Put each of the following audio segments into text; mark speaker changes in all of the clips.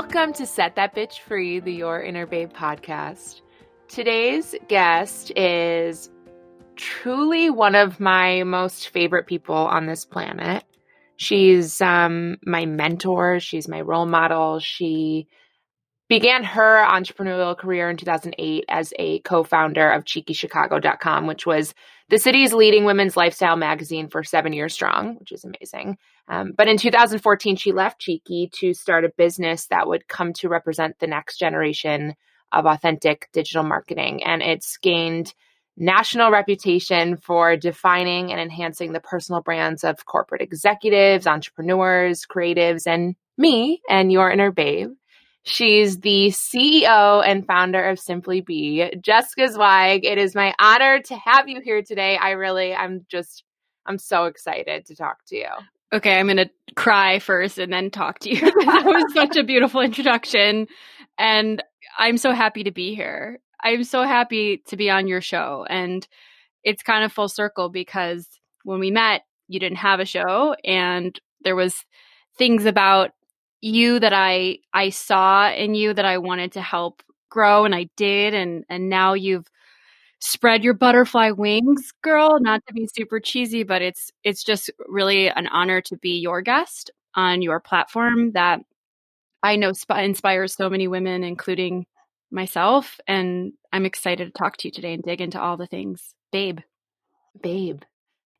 Speaker 1: Welcome to Set That Bitch Free, the Your Inner Babe podcast. Today's guest is truly one of my most favorite people on this planet. She's um, my mentor, she's my role model. She began her entrepreneurial career in 2008 as a co-founder of cheekychicago.com which was the city's leading women's lifestyle magazine for seven years strong which is amazing. Um, but in 2014 she left cheeky to start a business that would come to represent the next generation of authentic digital marketing. And it's gained national reputation for defining and enhancing the personal brands of corporate executives entrepreneurs creatives and me and your inner babe She's the CEO and founder of Simply Be, Jessica Zweig. It is my honor to have you here today. I really, I'm just, I'm so excited to talk to you.
Speaker 2: Okay, I'm going to cry first and then talk to you. that was such a beautiful introduction. And I'm so happy to be here. I'm so happy to be on your show. And it's kind of full circle because when we met, you didn't have a show and there was things about you that I I saw in you that I wanted to help grow and I did and and now you've spread your butterfly wings girl. Not to be super cheesy but it's it's just really an honor to be your guest on your platform that I know sp- inspires so many women including myself and I'm excited to talk to you today and dig into all the things. Babe.
Speaker 1: Babe.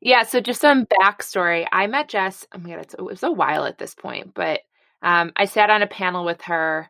Speaker 1: Yeah so just some backstory. I met Jess oh my god it was a while at this point but um, I sat on a panel with her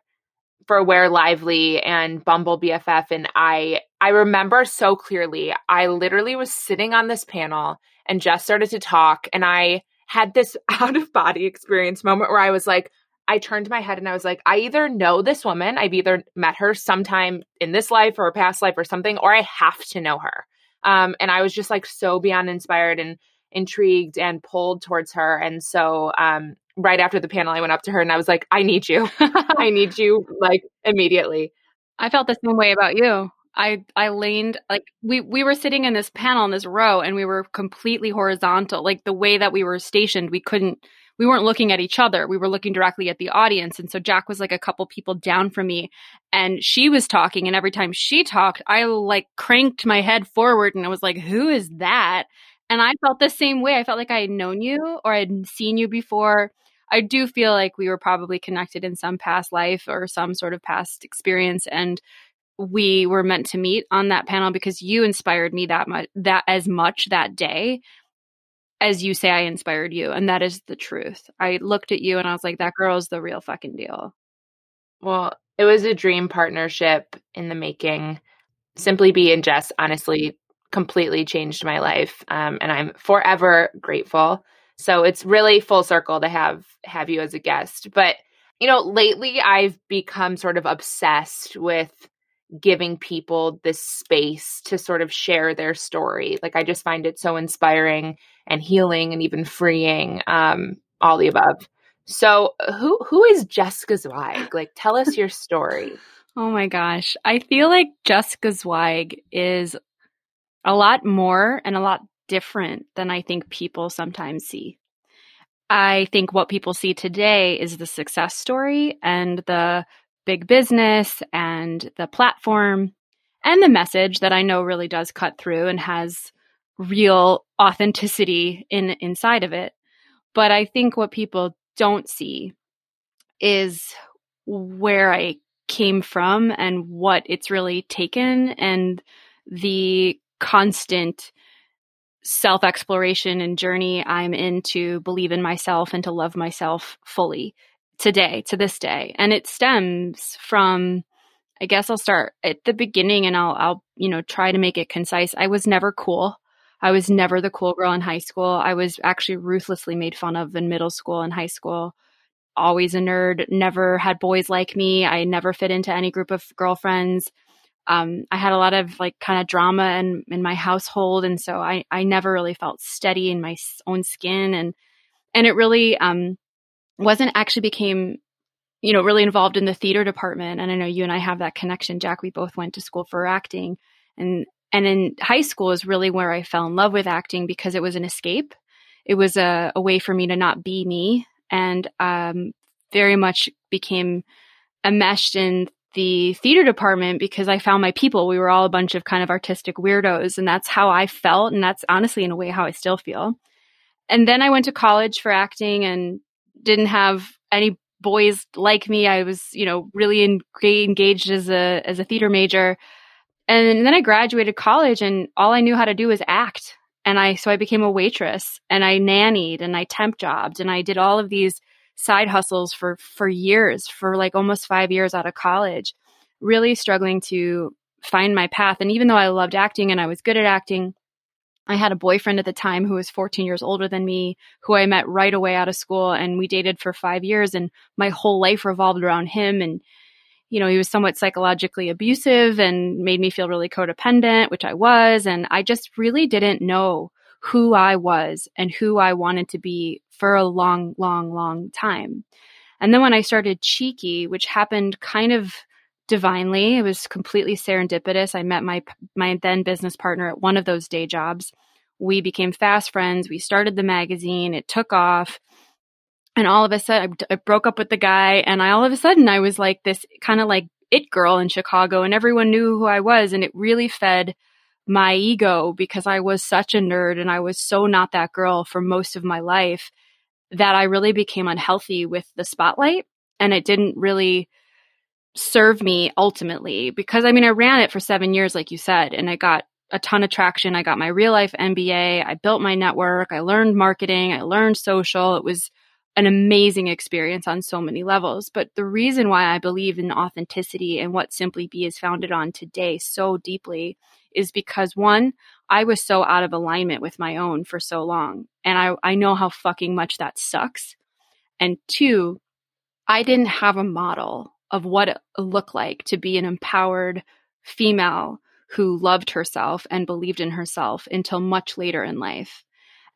Speaker 1: for Where Lively and Bumble BFF, and I I remember so clearly. I literally was sitting on this panel and just started to talk, and I had this out of body experience moment where I was like, I turned my head and I was like, I either know this woman, I've either met her sometime in this life or a past life or something, or I have to know her. Um, and I was just like so beyond inspired and intrigued and pulled towards her. And so um, right after the panel, I went up to her and I was like, I need you. I need you like immediately.
Speaker 2: I felt the same way about you. I I leaned like we we were sitting in this panel in this row and we were completely horizontal. Like the way that we were stationed, we couldn't we weren't looking at each other. We were looking directly at the audience. And so Jack was like a couple people down from me and she was talking and every time she talked, I like cranked my head forward and I was like, "Who is that?" And I felt the same way. I felt like I had known you or I had seen you before. I do feel like we were probably connected in some past life or some sort of past experience and we were meant to meet on that panel because you inspired me that much that as much that day as you say I inspired you and that is the truth. I looked at you and I was like that girl is the real fucking deal.
Speaker 1: Well, it was a dream partnership in the making. Simply Be and Jess honestly completely changed my life. Um, and I'm forever grateful. So it's really full circle to have have you as a guest. But you know, lately I've become sort of obsessed with giving people this space to sort of share their story. Like I just find it so inspiring and healing and even freeing. Um, all the above. So who who is Jessica Zweig? Like tell us your story.
Speaker 2: Oh my gosh. I feel like Jessica Zweig is a lot more and a lot different than I think people sometimes see. I think what people see today is the success story and the big business and the platform and the message that I know really does cut through and has real authenticity in inside of it. But I think what people don't see is where I came from and what it's really taken and the constant self exploration and journey I'm in to believe in myself and to love myself fully today, to this day. And it stems from, I guess I'll start at the beginning and I'll, I'll, you know, try to make it concise. I was never cool. I was never the cool girl in high school. I was actually ruthlessly made fun of in middle school and high school. Always a nerd, never had boys like me. I never fit into any group of girlfriends um, I had a lot of like kind of drama in, in my household. And so I, I never really felt steady in my own skin. And, and it really, um, wasn't actually became, you know, really involved in the theater department. And I know you and I have that connection, Jack. We both went to school for acting and, and in high school is really where I fell in love with acting because it was an escape. It was a, a way for me to not be me and, um, very much became enmeshed in the theater department because I found my people. We were all a bunch of kind of artistic weirdos, and that's how I felt. And that's honestly, in a way, how I still feel. And then I went to college for acting and didn't have any boys like me. I was, you know, really engaged as a as a theater major. And then I graduated college and all I knew how to do was act. And I so I became a waitress and I nannied and I temp jobbed and I did all of these side hustles for for years, for like almost 5 years out of college, really struggling to find my path. And even though I loved acting and I was good at acting, I had a boyfriend at the time who was 14 years older than me, who I met right away out of school, and we dated for five years. And my whole life revolved around him. And, you know, he was somewhat psychologically abusive and made me feel really codependent, which I was. And I just really didn't know who I was and who I wanted to be for a long, long, long time. And then when I started Cheeky, which happened kind of divinely. It was completely serendipitous. I met my my then business partner at one of those day jobs. We became fast friends. We started the magazine. It took off. And all of a sudden, I, I broke up with the guy. And I all of a sudden, I was like this kind of like it girl in Chicago, and everyone knew who I was. And it really fed my ego because I was such a nerd and I was so not that girl for most of my life that I really became unhealthy with the spotlight. And it didn't really serve me ultimately because I mean, I ran it for seven years, like you said, and I got a ton of traction. I got my real life MBA. I built my network. I learned marketing. I learned social. It was an amazing experience on so many levels. But the reason why I believe in authenticity and what Simply Be is founded on today so deeply is because one, I was so out of alignment with my own for so long. And I, I know how fucking much that sucks. And two, I didn't have a model of what it looked like to be an empowered female who loved herself and believed in herself until much later in life.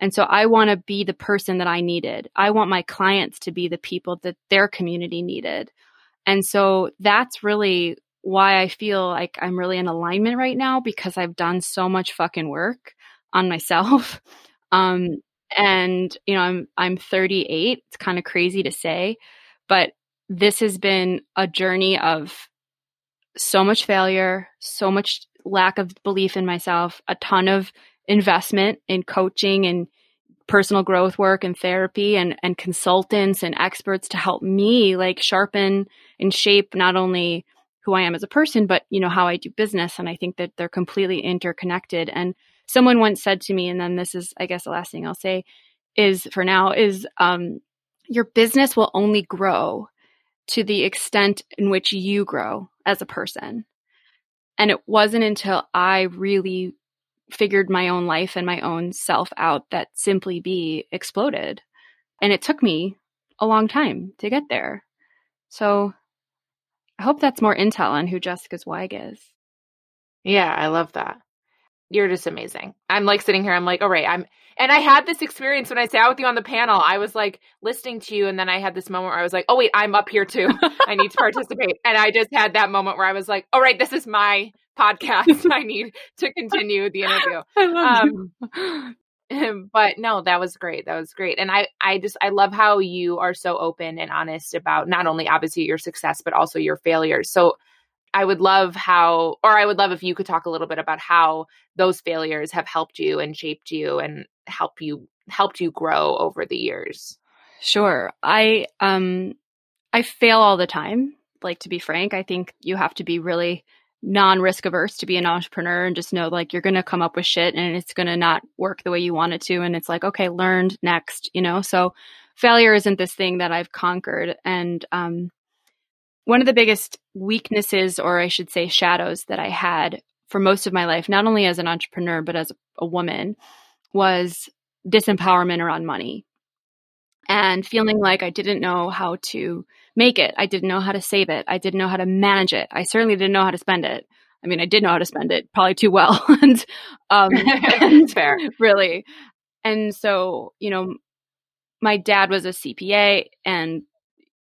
Speaker 2: And so I want to be the person that I needed. I want my clients to be the people that their community needed. And so that's really why I feel like I'm really in alignment right now because I've done so much fucking work on myself. Um, and you know, I'm I'm 38. It's kind of crazy to say, but this has been a journey of so much failure, so much lack of belief in myself, a ton of investment in coaching and personal growth work and therapy and, and consultants and experts to help me like sharpen and shape not only who I am as a person, but you know, how I do business. And I think that they're completely interconnected. And someone once said to me, and then this is, I guess, the last thing I'll say is for now is, um, your business will only grow to the extent in which you grow as a person. And it wasn't until I really figured my own life and my own self out that Simply Be exploded. And it took me a long time to get there. So I hope that's more intel on who Jessica Zweig is.
Speaker 1: Yeah, I love that you're just amazing. I'm like sitting here, I'm like, all right, I'm, and I had this experience when I sat with you on the panel. I was like listening to you, and then I had this moment where I was like, oh, wait, I'm up here too. I need to participate. And I just had that moment where I was like, all right, this is my podcast. I need to continue the interview. I love um, but no, that was great. That was great. And I, I just, I love how you are so open and honest about not only obviously your success, but also your failures. So I would love how, or I would love if you could talk a little bit about how those failures have helped you and shaped you and help you helped you grow over the years.
Speaker 2: Sure. I um I fail all the time. Like to be frank, I think you have to be really non-risk averse to be an entrepreneur and just know like you're going to come up with shit and it's going to not work the way you want it to and it's like okay, learned next, you know? So failure isn't this thing that I've conquered and um one of the biggest weaknesses, or I should say, shadows that I had for most of my life, not only as an entrepreneur, but as a woman, was disempowerment around money and feeling like I didn't know how to make it. I didn't know how to save it. I didn't know how to manage it. I certainly didn't know how to spend it. I mean, I did know how to spend it probably too well. and, um, and
Speaker 1: fair,
Speaker 2: really. And so, you know, my dad was a CPA and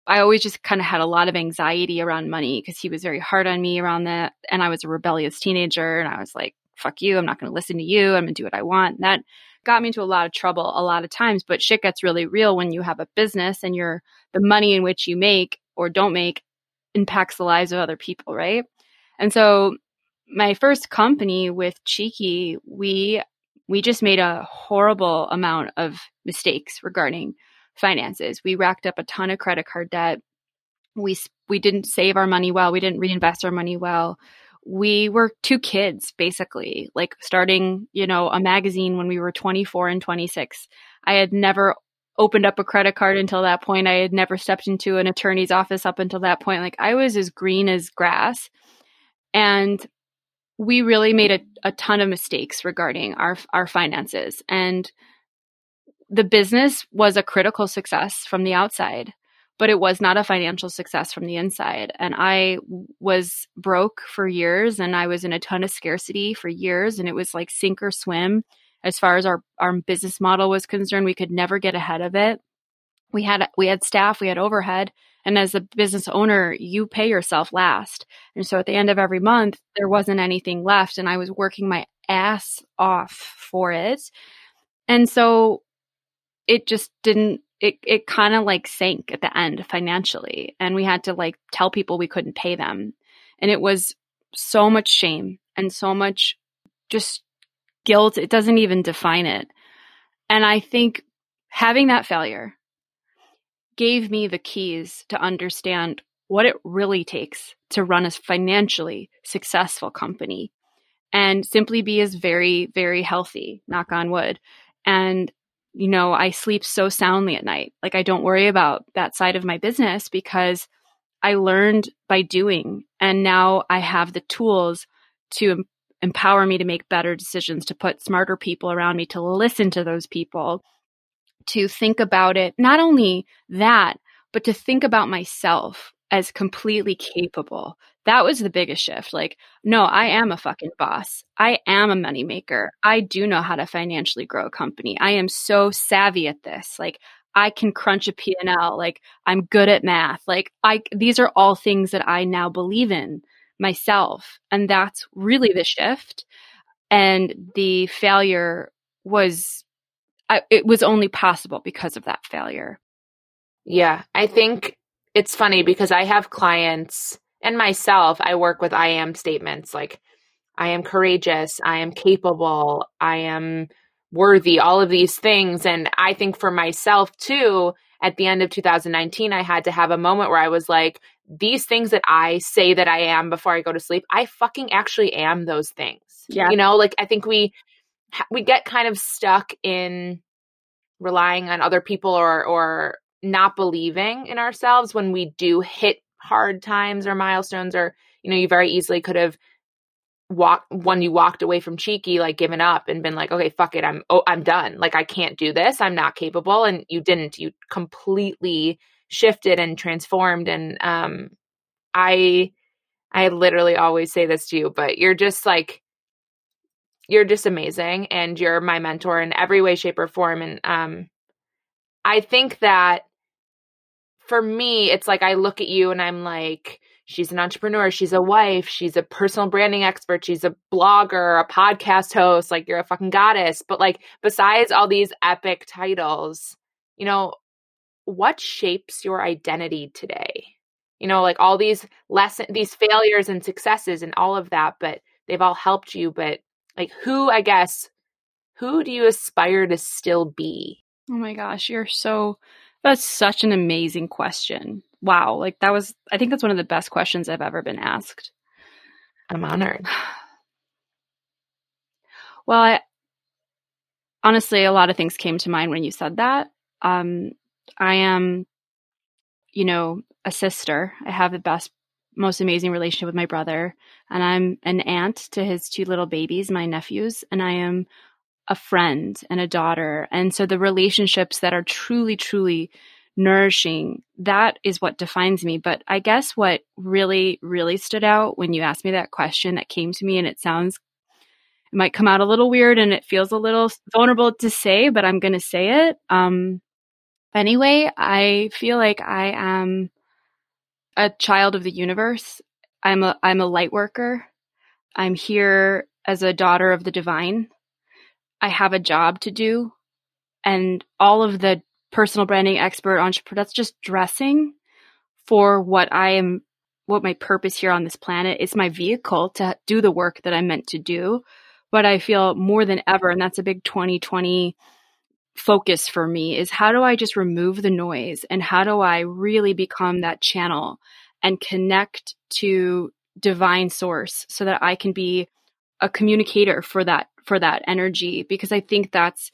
Speaker 2: I always just kind of had a lot of anxiety around money because he was very hard on me around that. And I was a rebellious teenager and I was like, fuck you. I'm not going to listen to you. I'm going to do what I want. And that got me into a lot of trouble a lot of times. But shit gets really real when you have a business and your the money in which you make or don't make impacts the lives of other people, right? And so my first company with Cheeky, we we just made a horrible amount of mistakes regarding finances. We racked up a ton of credit card debt. We we didn't save our money well. We didn't reinvest our money well. We were two kids basically, like starting, you know, a magazine when we were 24 and 26. I had never opened up a credit card until that point. I had never stepped into an attorney's office up until that point. Like I was as green as grass. And we really made a, a ton of mistakes regarding our our finances. And the business was a critical success from the outside, but it was not a financial success from the inside. And I was broke for years and I was in a ton of scarcity for years and it was like sink or swim as far as our, our business model was concerned. We could never get ahead of it. We had we had staff, we had overhead, and as a business owner, you pay yourself last. And so at the end of every month, there wasn't anything left and I was working my ass off for it. And so it just didn't it it kind of like sank at the end financially and we had to like tell people we couldn't pay them. And it was so much shame and so much just guilt. It doesn't even define it. And I think having that failure gave me the keys to understand what it really takes to run a financially successful company and simply be as very, very healthy, knock on wood. And, you know, I sleep so soundly at night. Like I don't worry about that side of my business because I learned by doing. And now I have the tools to empower me to make better decisions, to put smarter people around me, to listen to those people, to think about it. Not only that, but to think about myself as completely capable. That was the biggest shift. Like, no, I am a fucking boss. I am a moneymaker. I do know how to financially grow a company. I am so savvy at this. Like, I can crunch a P&L. Like, I'm good at math. Like, I, these are all things that I now believe in myself. And that's really the shift. And the failure was, I, it was only possible because of that failure.
Speaker 1: Yeah. I think it's funny because I have clients and myself, I work with I am statements like, I am courageous, I am capable, I am worthy, all of these things. And I think for myself too, at the end of 2019, I had to have a moment where I was like, these things that I say that I am before I go to sleep, I fucking actually am those things. Yeah. You know, like I think we we get kind of stuck in relying on other people or or not believing in ourselves when we do hit hard times or milestones or you know, you very easily could have walked when you walked away from cheeky like given up and been like okay fuck it i'm oh i'm done. Like i can't do this. I'm not capable. And you didn't. You completely shifted and transformed and um i i literally always say this to you but you're just like you're just amazing and you're my mentor in every way shape or form. And um i think that for me it's like i look at you and i'm like she's an entrepreneur, she's a wife, she's a personal branding expert, she's a blogger, a podcast host, like you're a fucking goddess. But like besides all these epic titles, you know, what shapes your identity today? You know, like all these lesson these failures and successes and all of that, but they've all helped you, but like who I guess who do you aspire to still be?
Speaker 2: Oh my gosh, you're so that's such an amazing question wow, like that was, I think that's one of the best questions I've ever been asked.
Speaker 1: I'm honored.
Speaker 2: Well, I, honestly, a lot of things came to mind when you said that. Um, I am, you know, a sister. I have the best, most amazing relationship with my brother, and I'm an aunt to his two little babies, my nephews, and I am a friend and a daughter. And so the relationships that are truly, truly nourishing, that is what defines me. But I guess what really, really stood out when you asked me that question that came to me, and it sounds, it might come out a little weird and it feels a little vulnerable to say, but I'm going to say it. Um, anyway, I feel like I am a child of the universe. I'm a, I'm a light worker. I'm here as a daughter of the divine. I have a job to do and all of the personal branding expert, entrepreneur. That's just dressing for what I am, what my purpose here on this planet. is my vehicle to do the work that I'm meant to do. But I feel more than ever, and that's a big 2020 focus for me is how do I just remove the noise and how do I really become that channel and connect to divine source so that I can be a communicator for that for that energy because I think that's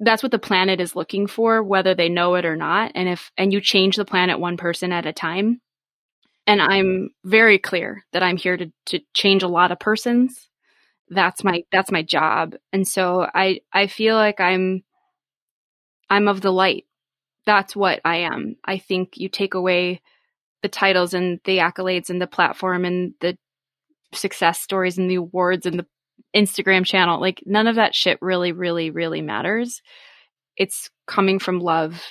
Speaker 2: that's what the planet is looking for whether they know it or not. And if and you change the planet one person at a time. And i'm very clear that i'm here to to change a lot of persons. That's my that's my job. And so i i feel like i'm i'm of the light. That's what i am. I think you take away the titles and the accolades and the platform and the success stories and the awards and the Instagram channel. Like none of that shit really, really, really matters. It's coming from love,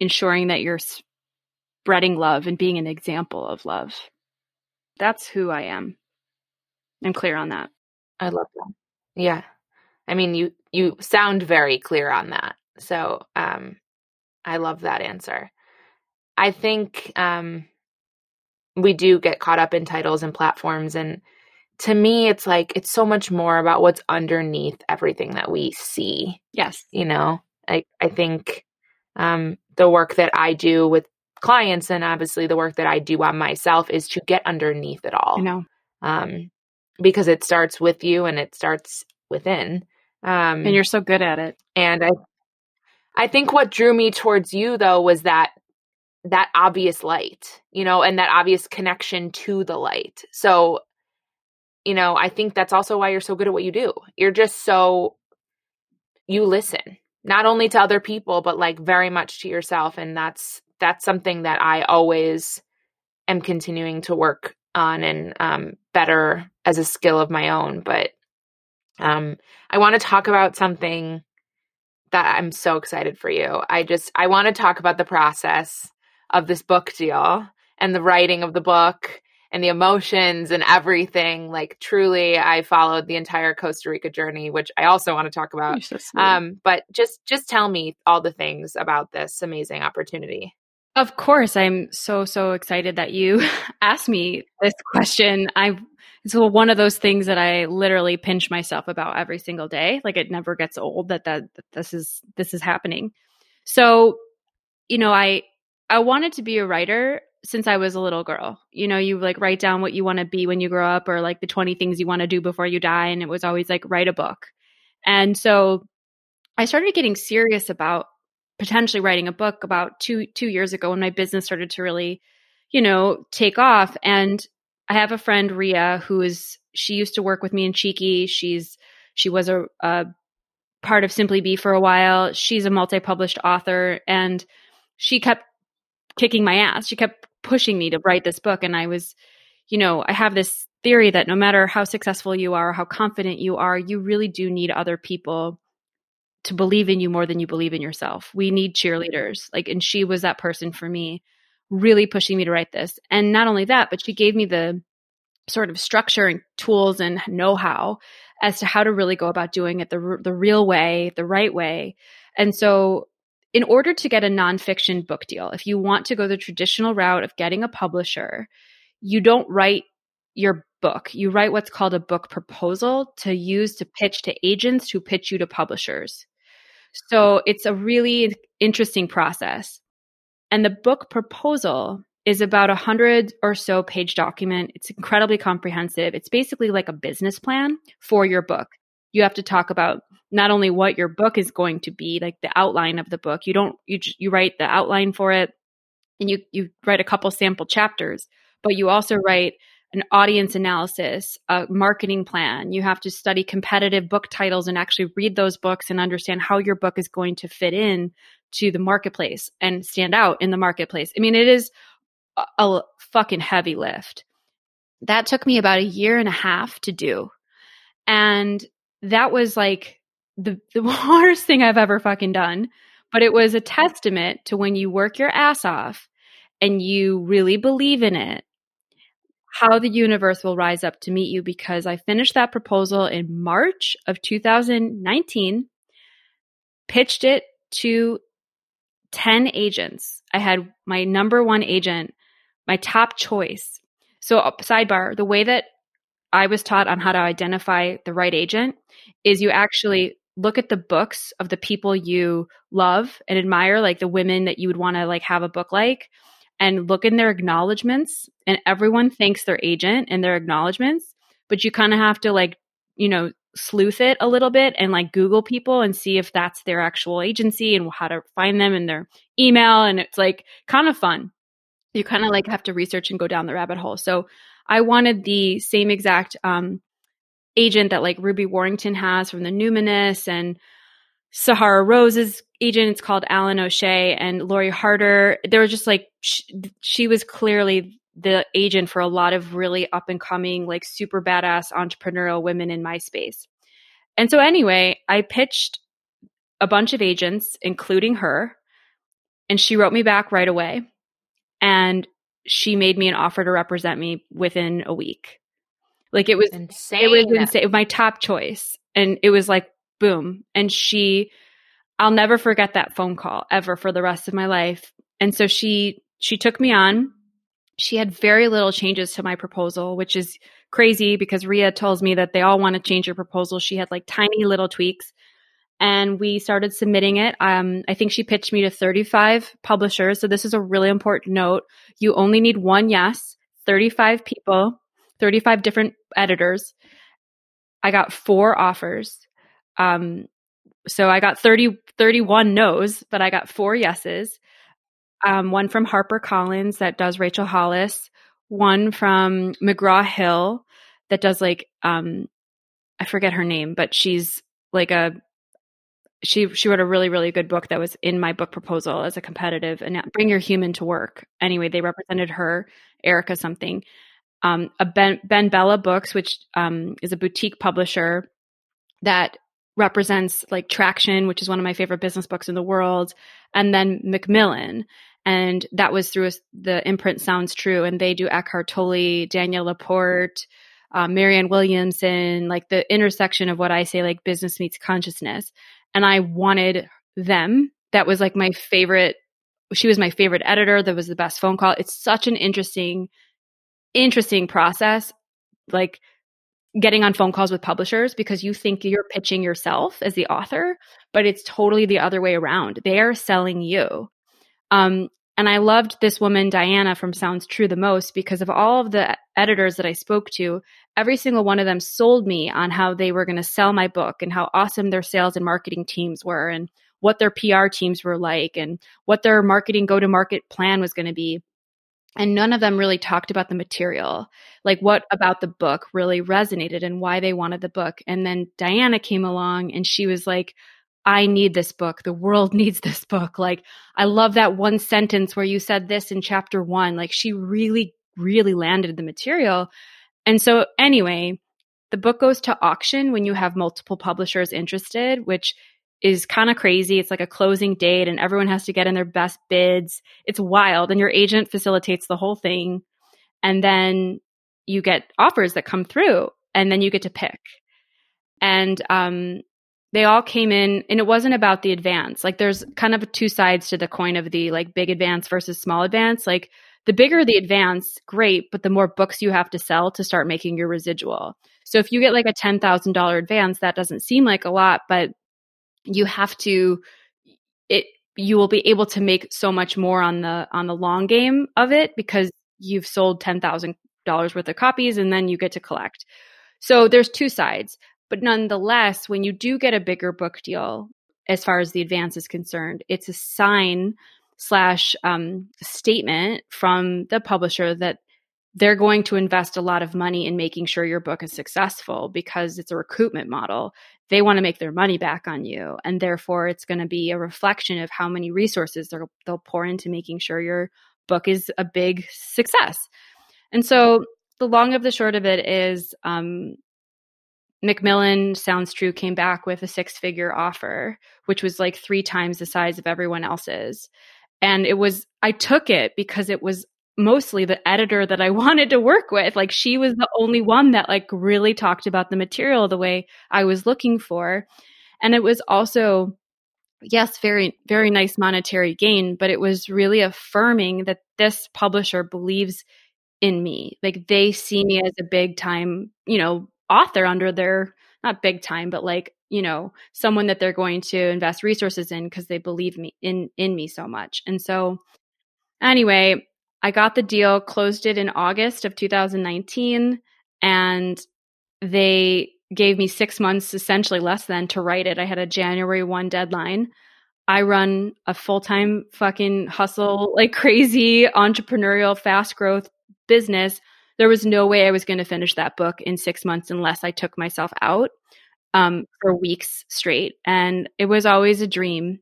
Speaker 2: ensuring that you're spreading love and being an example of love. That's who I am. I'm clear on that.
Speaker 1: I love that. Yeah. I mean, you you sound very clear on that. So, um I love that answer. I think um we do get caught up in titles and platforms and to me it's like it's so much more about what's underneath everything that we see
Speaker 2: yes.
Speaker 1: you know? I i think um the work that i do with clients and obviously the work that i do on myself is to get underneath it all
Speaker 2: i know.
Speaker 1: um because it starts with you and it starts within
Speaker 2: um and you're so good at it.
Speaker 1: and i i think what drew me towards you though was that that obvious light you know and that obvious connection to the light. So you know, I think that's also why you're so good at what you do. You're just so, you listen, not only to other people, but like very much to yourself. And that's, that's something that I always am continuing to work on and um, better as a skill of my own. But um, I want to talk about something that I'm so excited for you. I just, I want to talk about the process of this book deal and the writing of the book and the emotions and everything. Like truly, I followed the entire Costa Rica journey, which I also want to talk about. So um, but just just tell me all the things about this amazing opportunity.
Speaker 2: Of course, I'm so so excited that you asked me this question. I it's one of those things that I literally pinch myself about every single day. Like it never gets old that that, that this is this is happening. So, you know, I I wanted to be a writer since I was a little girl. You know, you like write down what you want to be when you grow up or like the 20 things you want to do before you die. And it was always like, write a book. And so I started getting serious about potentially writing a book about two, two years ago when my business started to really, you know, take off. And I have a friend, Ria, who is, she used to work with me in Cheeky. She's, she was a, a part of Simply Be for a while. She's a multi published author and she kept kicking my ass. She kept pushing me to write this book. And I was, you know, I have this theory that no matter how successful you are, how confident you are, you really do need other people to believe in you more than you believe in yourself. We need cheerleaders. Like, and she was that person for me, really pushing me to write this. And not only that, but she gave me the sort of structure and tools and know how as to how to really go about doing it the, the real way, the right way. And so in order to get a nonfiction book deal, if you want to go the traditional route of getting a publisher, you don't write your book. You write what's called a book proposal to use to pitch to agents who pitch you to publishers. So it's a really interesting process. And the book proposal is about a hundred or so page document. It's incredibly comprehensive. It's basically like a business plan for your book you have to talk about not only what your book is going to be, like the outline of the book. You don't you you write the outline for it, and you you write a couple sample chapters, but you also write an audience analysis, a marketing plan. You have to study competitive book titles and actually read those books and understand how your book is going to fit in to the marketplace and stand out in the marketplace. I mean, it is a, a fucking heavy lift. That took me about a year and a half to do. And that was like the, the hardest thing I've ever fucking done. But it was a testament to when you work your ass off and you really believe in it, how the universe will rise up to meet you because I finished that proposal in March of 2019, pitched it to 10 agents. I had my number one agent, my top choice. So, uh, sidebar, the way that I was taught on how to identify the right agent is you actually look at the books of the people you love and admire, like the women that you would want to like have a book like, and look in their acknowledgments. And everyone thanks their agent in their acknowledgments, but you kind of have to like, you know, sleuth it a little bit and like Google people and see if that's their actual agency and how to find them in their email. And it's like kind of fun. You kind of like have to research and go down the rabbit hole. So I wanted the same exact um, agent that like Ruby Warrington has from the Numinous and Sahara Rose's agent. It's called Allen O'Shea and Lori Harder. They were just like, she, she was clearly the agent for a lot of really up and coming, like super badass entrepreneurial women in my space. And so, anyway, I pitched a bunch of agents, including her, and she wrote me back right away. And she made me an offer to represent me within a week. Like it was insane. It was insane. My top choice. And it was like, boom. And she, I'll never forget that phone call ever for the rest of my life. And so she, she took me on. She had very little changes to my proposal, which is crazy because Ria tells me that they all want to change your proposal. She had like tiny little tweaks and we started submitting it. Um, I think she pitched me to 35 publishers. So this is a really important note. You only need one yes, 35 people, 35 different editors. I got four offers. Um, so I got 30, 31 no's, but I got four yeses. Um, one from Harper Collins that does Rachel Hollis, one from McGraw Hill that does like, um, I forget her name, but she's like a she she wrote a really really good book that was in my book proposal as a competitive and bring your human to work. Anyway they represented her erica something. Um, a ben, Bella books which um, is a boutique publisher that represents like traction which is one of my favorite business books in the world and then macmillan. And that was through a, the imprint sounds true and they do eckhart tolle danielle laporte uh, marianne williamson like the intersection of what i say like business meets consciousness and I wanted them. That was like my favorite. She was my favorite editor. That was the best phone call. It's such an interesting, interesting process. Like getting on phone calls with publishers because you think you're pitching yourself as the author, but it's totally the other way around. They are selling you. Um, and I loved this woman, Diana from Sounds True, the most because of all of the editors that I spoke to. Every single one of them sold me on how they were going to sell my book and how awesome their sales and marketing teams were and what their PR teams were like and what their marketing go to market plan was going to be. And none of them really talked about the material, like what about the book really resonated and why they wanted the book. And then Diana came along and she was like, I need this book. The world needs this book. Like, I love that one sentence where you said this in chapter one. Like, she really, really landed the material. And so, anyway, the book goes to auction when you have multiple publishers interested, which is kind of crazy. It's like a closing date and everyone has to get in their best bids. It's wild. And your agent facilitates the whole thing. And then you get offers that come through and then you get to pick. And um, they all came in and it wasn't about the advance. Like there's kind of two sides to the coin of the like big advance versus small advance. Like the bigger the advance, great, but the more books you have to sell to start making your residual. So if you get like a $10,000 advance, that doesn't seem like a lot, but you have to it you will be able to make so much more on the on the long game of it because you've sold $10,000 worth of copies and then you get to collect. So there's two sides. But nonetheless, when you do get a bigger book deal, as far as the advance is concerned, it's a sign slash um, statement from the publisher that they're going to invest a lot of money in making sure your book is successful because it's a recoupment model. They want to make their money back on you. And therefore, it's going to be a reflection of how many resources they'll pour into making sure your book is a big success. And so, the long of the short of it is um, Macmillan Sounds True came back with a six figure offer, which was like three times the size of everyone else's. And it was, I took it because it was mostly the editor that I wanted to work with. Like she was the only one that like really talked about the material the way I was looking for. And it was also yes, very, very nice monetary gain, but it was really affirming that this publisher believes in me. Like they see me as a big time, you know, author under their, not big time, but like, you know, someone that they're going to invest resources in because they believe me in, in me so much. And so anyway, I got the deal, closed it in August of 2019, and they gave me six months, essentially less than, to write it. I had a January 1 deadline. I run a full time fucking hustle, like crazy entrepreneurial, fast growth business. There was no way I was going to finish that book in six months unless I took myself out um, for weeks straight. And it was always a dream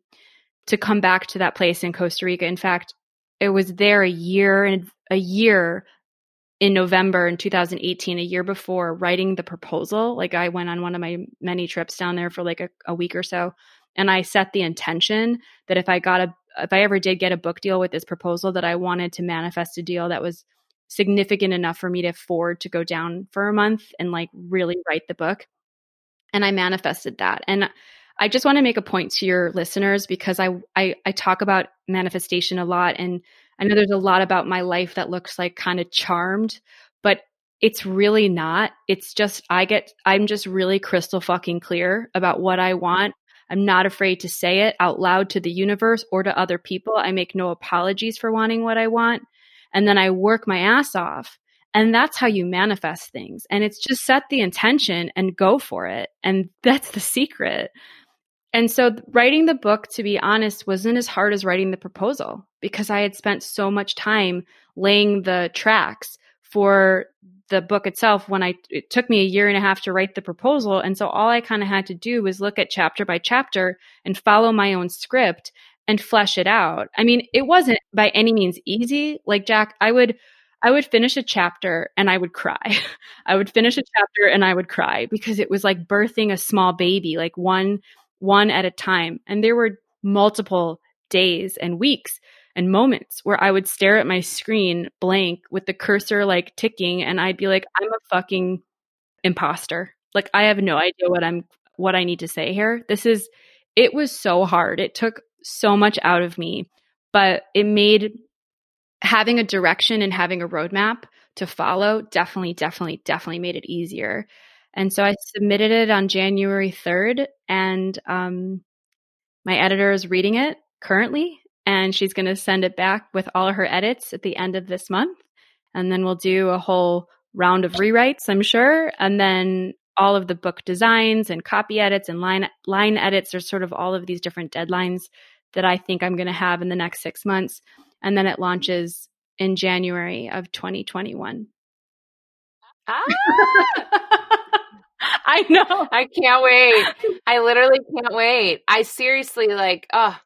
Speaker 2: to come back to that place in Costa Rica. In fact, it was there a year and a year in November in 2018, a year before writing the proposal. Like I went on one of my many trips down there for like a, a week or so. And I set the intention that if I got a, if I ever did get a book deal with this proposal, that I wanted to manifest a deal that was significant enough for me to afford to go down for a month and like really write the book. And I manifested that. And I just want to make a point to your listeners because I, I, I talk about manifestation a lot and I know there's a lot about my life that looks like kind of charmed, but it's really not. It's just I get I'm just really crystal fucking clear about what I want. I'm not afraid to say it out loud to the universe or to other people. I make no apologies for wanting what I want. And then I work my ass off. And that's how you manifest things. And it's just set the intention and go for it. And that's the secret. And so writing the book, to be honest, wasn't as hard as writing the proposal because I had spent so much time laying the tracks for the book itself when I it took me a year and a half to write the proposal and so all I kind of had to do was look at chapter by chapter and follow my own script and flesh it out. I mean, it wasn't by any means easy. Like Jack, I would I would finish a chapter and I would cry. I would finish a chapter and I would cry because it was like birthing a small baby, like one one at a time. And there were multiple days and weeks and moments where I would stare at my screen blank with the cursor like ticking and I'd be like, I'm a fucking imposter. Like I have no idea what I'm what I need to say here. This is it was so hard. It took so much out of me, but it made having a direction and having a roadmap to follow definitely, definitely, definitely made it easier. And so I submitted it on January 3rd, and um, my editor is reading it currently, and she's going to send it back with all her edits at the end of this month. And then we'll do a whole round of rewrites, I'm sure. And then all of the book designs and copy edits and line line edits. are sort of all of these different deadlines that I think I'm going to have in the next six months, and then it launches in January of 2021. Ah!
Speaker 1: I know. I can't wait. I literally can't wait. I seriously like, oh,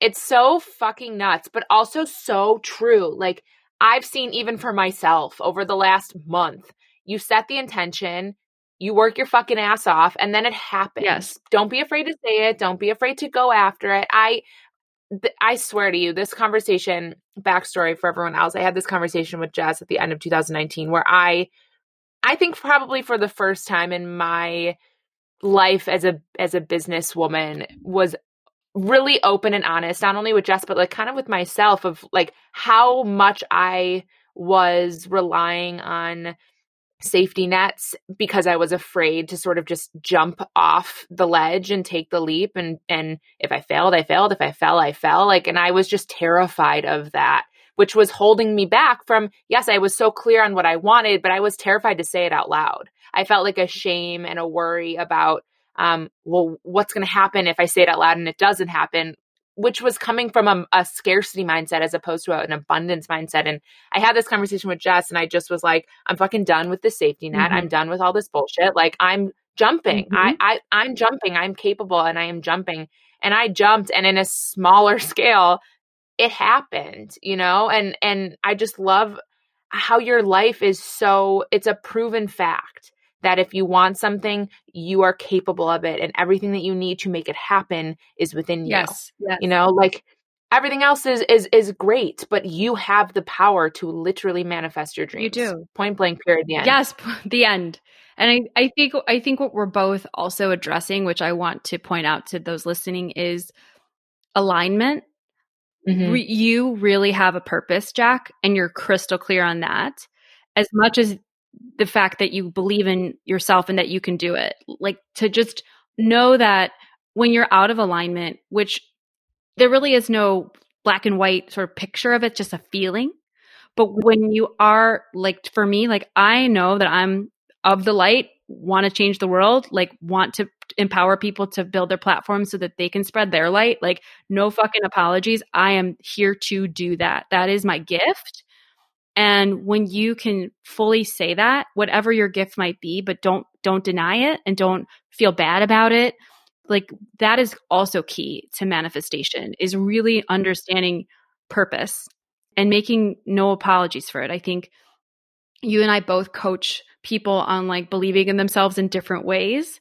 Speaker 1: it's so fucking nuts, but also so true. Like, I've seen even for myself over the last month, you set the intention, you work your fucking ass off, and then it happens.
Speaker 2: Yes.
Speaker 1: Don't be afraid to say it. Don't be afraid to go after it. I, th- I swear to you, this conversation, backstory for everyone else, I had this conversation with Jess at the end of 2019 where I I think probably for the first time in my life as a as a businesswoman was really open and honest, not only with Jess, but like kind of with myself of like how much I was relying on safety nets because I was afraid to sort of just jump off the ledge and take the leap. And and if I failed I failed. If I fell I fell. Like and I was just terrified of that which was holding me back from, yes, I was so clear on what I wanted, but I was terrified to say it out loud. I felt like a shame and a worry about, um, well, what's going to happen if I say it out loud and it doesn't happen, which was coming from a, a scarcity mindset as opposed to an abundance mindset. And I had this conversation with Jess and I just was like, I'm fucking done with the safety net. Mm-hmm. I'm done with all this bullshit. Like I'm jumping. Mm-hmm. I, I, I'm jumping. I'm capable and I am jumping. And I jumped and in a smaller scale it happened, you know? And and I just love how your life is so it's a proven fact that if you want something, you are capable of it and everything that you need to make it happen is within you.
Speaker 2: Yes. yes.
Speaker 1: You know, like everything else is is is great, but you have the power to literally manifest your dreams.
Speaker 2: You do.
Speaker 1: Point blank period the end.
Speaker 2: Yes, the end. And I, I think I think what we're both also addressing, which I want to point out to those listening, is alignment,
Speaker 1: Mhm.
Speaker 2: re- you really have a purpose, Jack, and you're crystal clear on that. As much as the fact that you believe in yourself and that you can do it, like to just know that when you're out of alignment, which there really is no black and white sort of picture of it, just a feeling. But when you are like, for me, like I know that I'm of the light, want to change the world, like want to empower people to build their platforms so that they can spread their light. Like, no fucking apologies. I am here to do that. That is my gift. And when you can fully say that, whatever your gift might be, but don't don't deny it and don't feel bad about it, like that is also key to manifestation is really understanding purpose and making no apologies for it. I think you and I both coach people on like believing in themselves in different ways.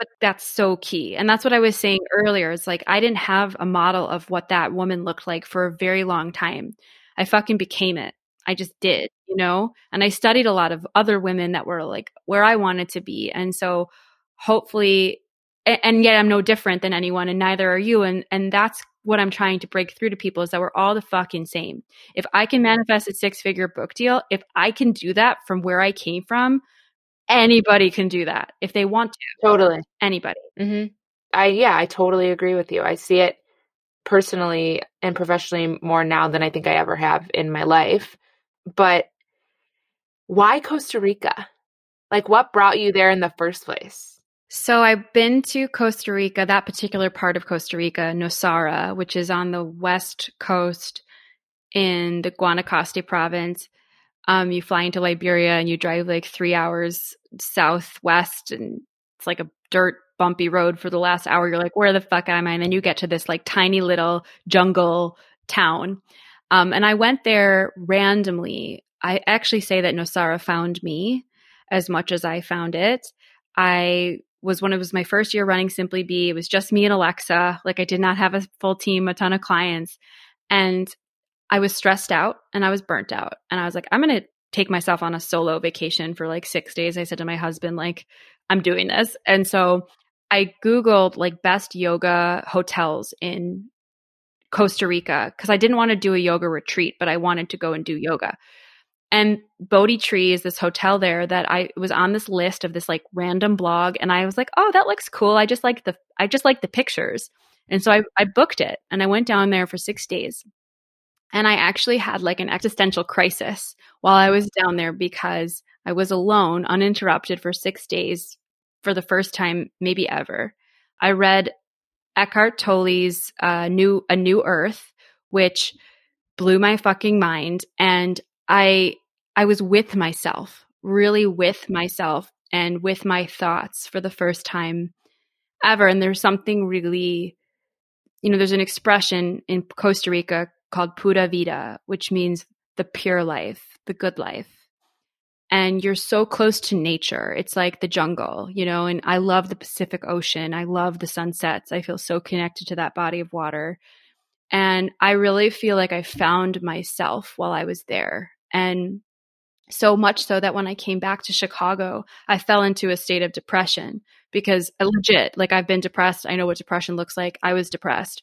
Speaker 2: But that's so key. And that's what I was saying earlier. Is like I didn't have a model of what that woman looked like for a very long time. I fucking became it. I just did, you know? And I studied a lot of other women that were like where I wanted to be. And so hopefully and yet I'm no different than anyone and neither are you and and that's what I'm trying to break through to people is that we're all the fucking same. If I can manifest a six-figure book deal, if I can do that from where I came from, anybody can do that if they want to.
Speaker 1: Totally.
Speaker 2: Anybody.
Speaker 1: hmm I yeah, I totally agree with you. I see it personally and professionally more now than I think I ever have in my life. But why Costa Rica? Like, what brought you there in the first place?
Speaker 2: So I've been to Costa Rica, that particular part of Costa Rica, Nosara, which is on the west coast in the Guanacaste province. Um, you fly into Liberia and you drive like three hours southwest, and it's like a dirt bumpy road for the last hour. You're like, where the fuck am I? And then you get to this like tiny little jungle town. Um, and I went there randomly. I actually say that Nosara found me as much as I found it. I was when it was my first year running Simply Be. It was just me and Alexa. Like I did not have a full team, a ton of clients. And I was stressed out and I was burnt out. And I was like, I'm going to take myself on a solo vacation for like six days. I said to my husband, like, I'm doing this. And so I Googled like best yoga hotels in Costa Rica because I didn't want to do a yoga retreat, but I wanted to go and do yoga. And Bodhi Tree is this hotel there that I was on this list of this like random blog, and I was like, "Oh, that looks cool." I just like the I just like the pictures, and so I I booked it, and I went down there for six days, and I actually had like an existential crisis while I was down there because I was alone, uninterrupted for six days for the first time, maybe ever. I read Eckhart Tolle's uh, "New A New Earth," which blew my fucking mind, and I I was with myself, really with myself and with my thoughts for the first time ever. And there's something really, you know, there's an expression in Costa Rica called pura vida, which means the pure life, the good life. And you're so close to nature. It's like the jungle, you know, and I love the Pacific Ocean. I love the sunsets. I feel so connected to that body of water. And I really feel like I found myself while I was there. And so much so that when I came back to Chicago, I fell into a state of depression because legit, like I've been depressed. I know what depression looks like. I was depressed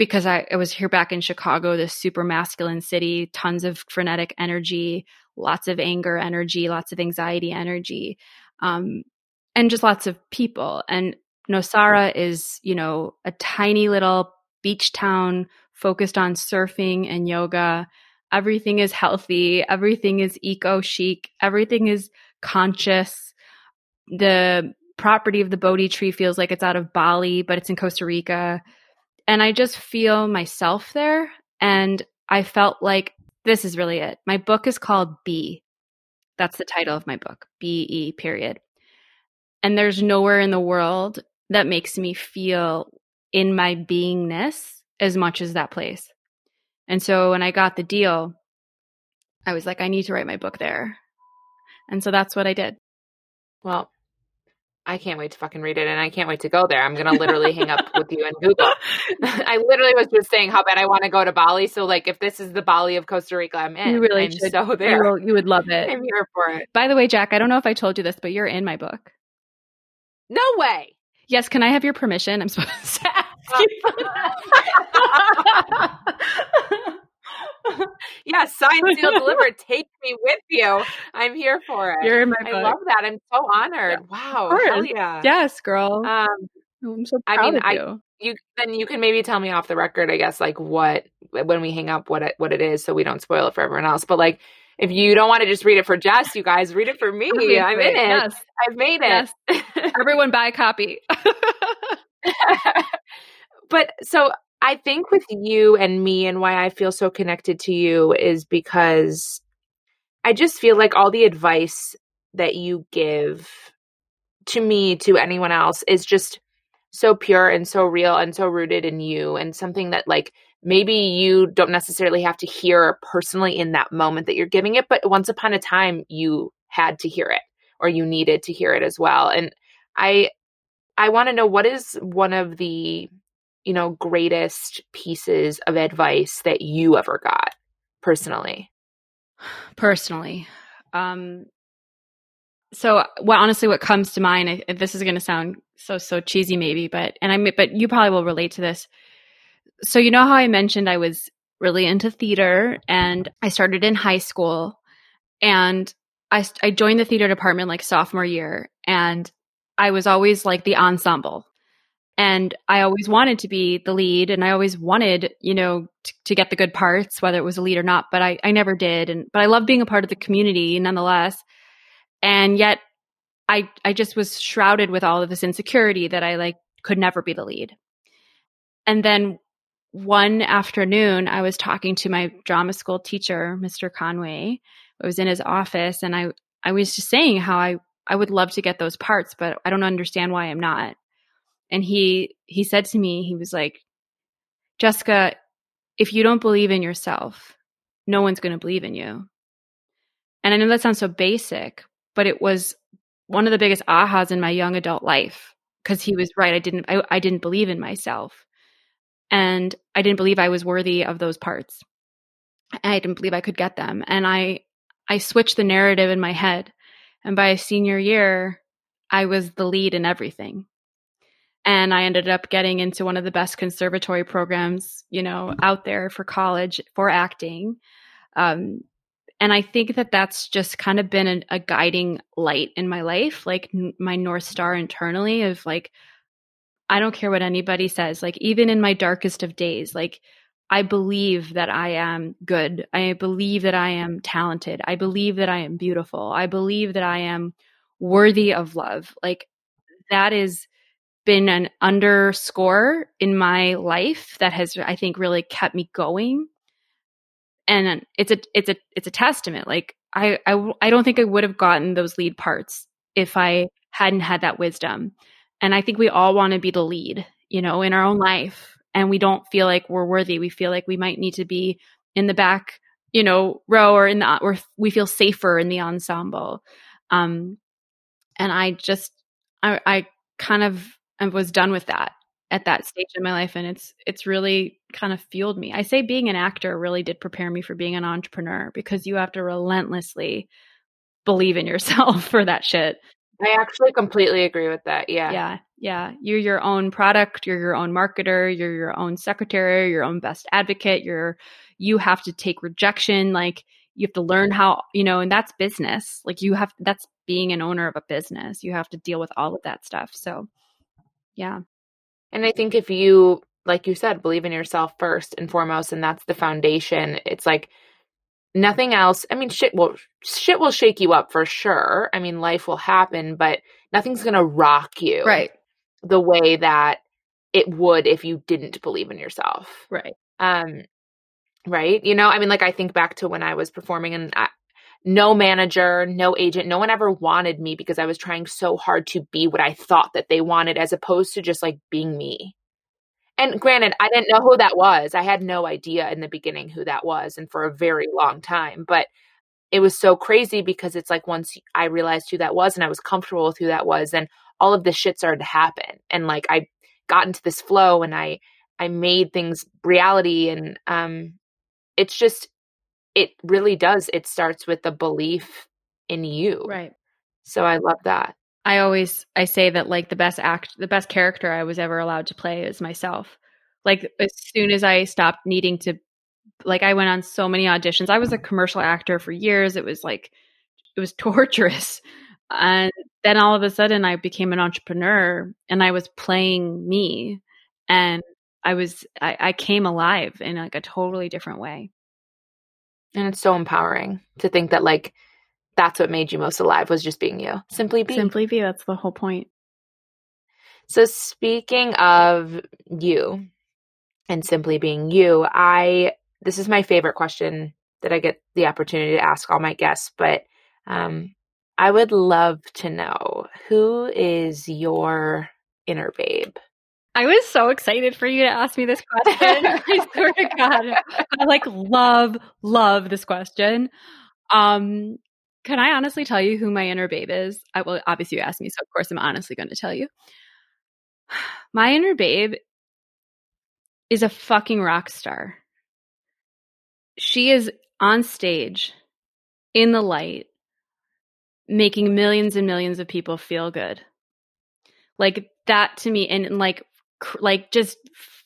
Speaker 2: because I, I was here back in Chicago, this super masculine city, tons of frenetic energy, lots of anger energy, lots of anxiety energy, um, and just lots of people. And Nosara is, you know, a tiny little beach town focused on surfing and yoga everything is healthy, everything is eco chic, everything is conscious. The property of the Bodhi tree feels like it's out of Bali, but it's in Costa Rica. And I just feel myself there. And I felt like this is really it. My book is called Be. That's the title of my book, B E period. And there's nowhere in the world that makes me feel in my beingness as much as that place. And so when I got the deal, I was like, I need to write my book there. And so that's what I did.
Speaker 1: Well, I can't wait to fucking read it and I can't wait to go there. I'm going to literally hang up with you and Google. I literally was just saying how bad I want to go to Bali. So, like, if this is the Bali of Costa Rica, I'm in.
Speaker 2: You really
Speaker 1: I'm
Speaker 2: should.
Speaker 1: so
Speaker 2: You,
Speaker 1: there.
Speaker 2: will, you would love it.
Speaker 1: I'm here for it.
Speaker 2: By the way, Jack, I don't know if I told you this, but you're in my book.
Speaker 1: No way.
Speaker 2: Yes, can I have your permission? I'm supposed to ask. Oh.
Speaker 1: yeah, signed, sealed, delivered. Take me with you. I'm here for it.
Speaker 2: You're in my book.
Speaker 1: I love that. I'm so honored. Wow. Hell yeah.
Speaker 2: Yes, girl.
Speaker 1: Um,
Speaker 2: I'm so
Speaker 1: I
Speaker 2: proud
Speaker 1: mean,
Speaker 2: of
Speaker 1: I-
Speaker 2: you.
Speaker 1: you then you can maybe tell me off the record, I guess, like what when we hang up what it what it is, so we don't spoil it for everyone else. But like, if you don't want to just read it for Jess, you guys read it for me. I'm in it.
Speaker 2: Yes.
Speaker 1: I've made it.
Speaker 2: Yes. Everyone buy a copy.
Speaker 1: but so I think with you and me and why I feel so connected to you is because I just feel like all the advice that you give to me, to anyone else, is just so pure and so real and so rooted in you and something that like maybe you don't necessarily have to hear personally in that moment that you're giving it, but once upon a time you had to hear it or you needed to hear it as well. And I I want to know what is one of the you know greatest pieces of advice that you ever got personally.
Speaker 2: personally. Um, so, well, honestly, what comes to mind, I, this is going to sound so so cheesy, maybe, but and I but you probably will relate to this. So, you know how I mentioned I was really into theater, and I started in high school, and I I joined the theater department like sophomore year, and I was always like the ensemble. And I always wanted to be the lead, and I always wanted, you know, t- to get the good parts, whether it was a lead or not. But I, I never did. And but I love being a part of the community nonetheless. And yet, I, I just was shrouded with all of this insecurity that I like could never be the lead. And then one afternoon, I was talking to my drama school teacher, Mr. Conway. I was in his office, and I, I was just saying how I, I would love to get those parts, but I don't understand why I'm not and he he said to me he was like jessica if you don't believe in yourself no one's going to believe in you. And i know that sounds so basic but it was one of the biggest ahas in my young adult life because he was right i didn't I, I didn't believe in myself. And i didn't believe i was worthy of those parts. I didn't believe i could get them. And i i switched the narrative in my head. And by senior year i was the lead in everything and I ended up getting into one of the best conservatory programs, you know, out there for college for acting. Um, and I think that that's just kind of been a, guiding light in my life, like n- my North Star internally of like, I don't care what anybody says, like, even in my darkest of days, like, I believe that I am good. I believe that I am talented. I believe that I am beautiful. I believe that I am worthy of love. Like, that is been an underscore in my life that has I think really kept me going. And it's a it's a it's a testament. Like I I, I don't think I would have gotten those lead parts if I hadn't had that wisdom. And I think we all want to be the lead, you know, in our own life. And we don't feel like we're worthy. We feel like we might need to be in the back, you know, row or in the or we feel safer in the ensemble. Um and I just I I kind of I was done with that at that stage in my life and it's it's really kind of fueled me. I say being an actor really did prepare me for being an entrepreneur because you have to relentlessly believe in yourself for that shit.
Speaker 1: I actually completely agree with that. Yeah.
Speaker 2: Yeah. Yeah. You're your own product, you're your own marketer, you're your own secretary, your own best advocate, you're you have to take rejection like you have to learn how, you know, and that's business. Like you have that's being an owner of a business. You have to deal with all of that stuff. So, yeah.
Speaker 1: And I think if you, like you said, believe in yourself first and foremost, and that's the foundation, it's like nothing else. I mean, shit will shit will shake you up for sure. I mean, life will happen, but nothing's gonna rock you
Speaker 2: Right.
Speaker 1: the way that it would if you didn't believe in yourself.
Speaker 2: Right.
Speaker 1: Um, right? You know, I mean, like I think back to when I was performing and I, no manager, no agent, no one ever wanted me because I was trying so hard to be what I thought that they wanted as opposed to just like being me. And granted, I didn't know who that was. I had no idea in the beginning who that was and for a very long time, but it was so crazy because it's like once I realized who that was and I was comfortable with who that was, then all of this shit started to happen. And like I got into this flow and I I made things reality and um it's just it really does. It starts with the belief in you.
Speaker 2: Right.
Speaker 1: So I love that.
Speaker 2: I always I say that like the best act the best character I was ever allowed to play is myself. Like as soon as I stopped needing to like I went on so many auditions. I was a commercial actor for years. It was like it was torturous. And then all of a sudden I became an entrepreneur and I was playing me and I was I, I came alive in like a totally different way.
Speaker 1: And it's so empowering to think that like that's what made you most alive was just being you. Simply be.
Speaker 2: Simply be, that's the whole point.
Speaker 1: So speaking of you and simply being you, I this is my favorite question that I get the opportunity to ask all my guests, but um, I would love to know who is your inner babe?
Speaker 2: I was so excited for you to ask me this question. I swear to God. I like love, love this question. Um, can I honestly tell you who my inner babe is? I will obviously you asked me, so of course I'm honestly going to tell you. My inner babe is a fucking rock star she is on stage in the light making millions and millions of people feel good like that to me and, and like like just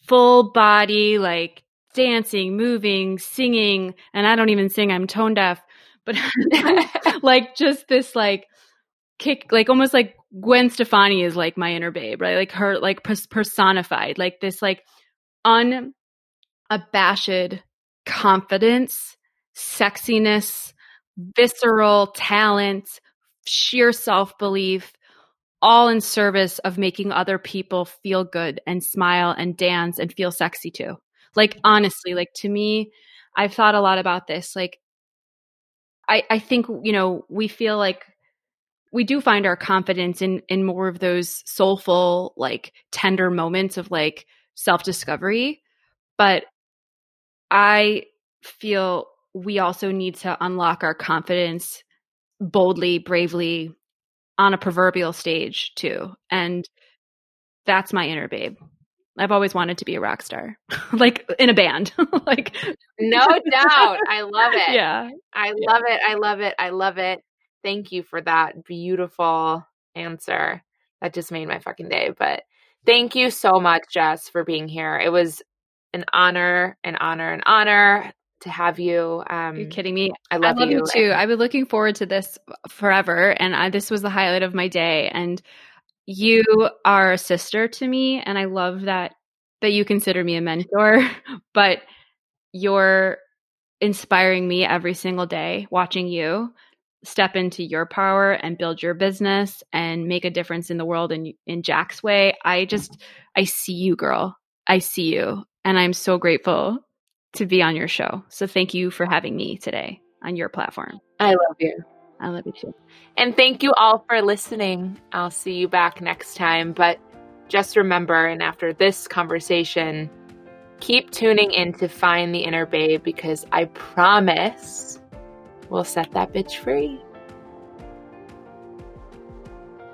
Speaker 2: full body like dancing moving singing and i don't even sing i'm tone deaf but like just this like kick like almost like gwen stefani is like my inner babe right? Like her like personified like this like unabashed confidence, sexiness, visceral talent, sheer self belief, all in service of making other people feel good and smile and dance and feel sexy too. Like, honestly, like to me, I've thought a lot about this. Like, I, I think, you know, we feel like we do find our confidence in in more of those soulful, like tender moments of like self discovery. But I feel we also need to unlock our confidence boldly, bravely on a proverbial stage too. And that's my inner babe. I've always wanted to be a rock star, like in a band. like
Speaker 1: no doubt. I love it.
Speaker 2: Yeah.
Speaker 1: I love it. I love it. I love it. Thank you for that beautiful answer. That just made my fucking day. But thank you so much, Jess, for being here. It was an honor, an honor, an honor to have you. Um,
Speaker 2: You're kidding me.
Speaker 1: I love,
Speaker 2: I love
Speaker 1: you.
Speaker 2: you too. I've been looking forward to this forever, and I, this was the highlight of my day. And you are a sister to me, and I love that that you consider me a mentor. but you're inspiring me every single day, watching you step into your power and build your business and make a difference in the world in in Jack's way. I just I see you, girl. I see you. And I'm so grateful to be on your show. So thank you for having me today on your platform.
Speaker 1: I love you.
Speaker 2: I love you too.
Speaker 1: And thank you all for listening. I'll see you back next time. But just remember, and after this conversation, keep tuning in to find the inner babe because I promise we'll set that bitch free.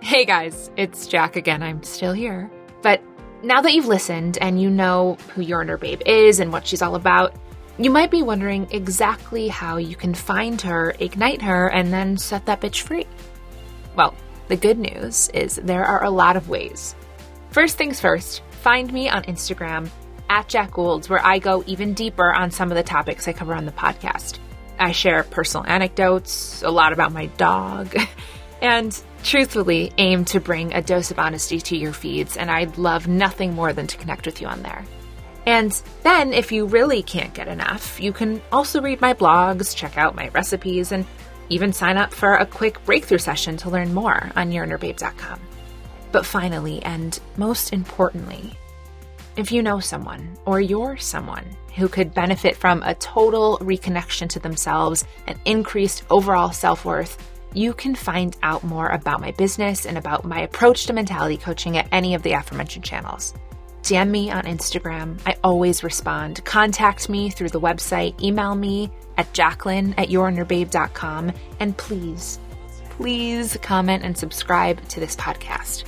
Speaker 1: Hey guys, it's Jack again. I'm still here. But now that you've listened and you know who your inner babe is and what she's all about, you might be wondering exactly how you can find her, ignite her, and then set that bitch free. Well, the good news is there are a lot of ways. First things first, find me on Instagram at Jack Goulds, where I go even deeper on some of the topics I cover on the podcast. I share personal anecdotes, a lot about my dog, and truthfully aim to bring a dose of honesty to your feeds, and I'd love nothing more than to connect with you on there. And then, if you really can't get enough, you can also read my blogs, check out my recipes, and even sign up for a quick breakthrough session to learn more on yourinnerbabe.com. But finally, and most importantly, if you know someone or you're someone who could benefit from a total reconnection to themselves and increased overall self worth, you can find out more about my business and about my approach to mentality coaching at any of the aforementioned channels. DM me on Instagram. I always respond. Contact me through the website. Email me at jacqueline at yourinnerbabe.com. And please, please comment and subscribe to this podcast.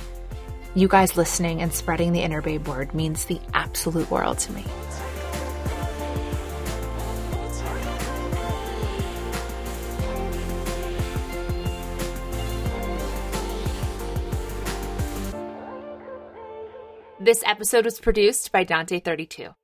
Speaker 1: You guys listening and spreading the Inner Babe word means the absolute world to me. This episode was produced by Dante32.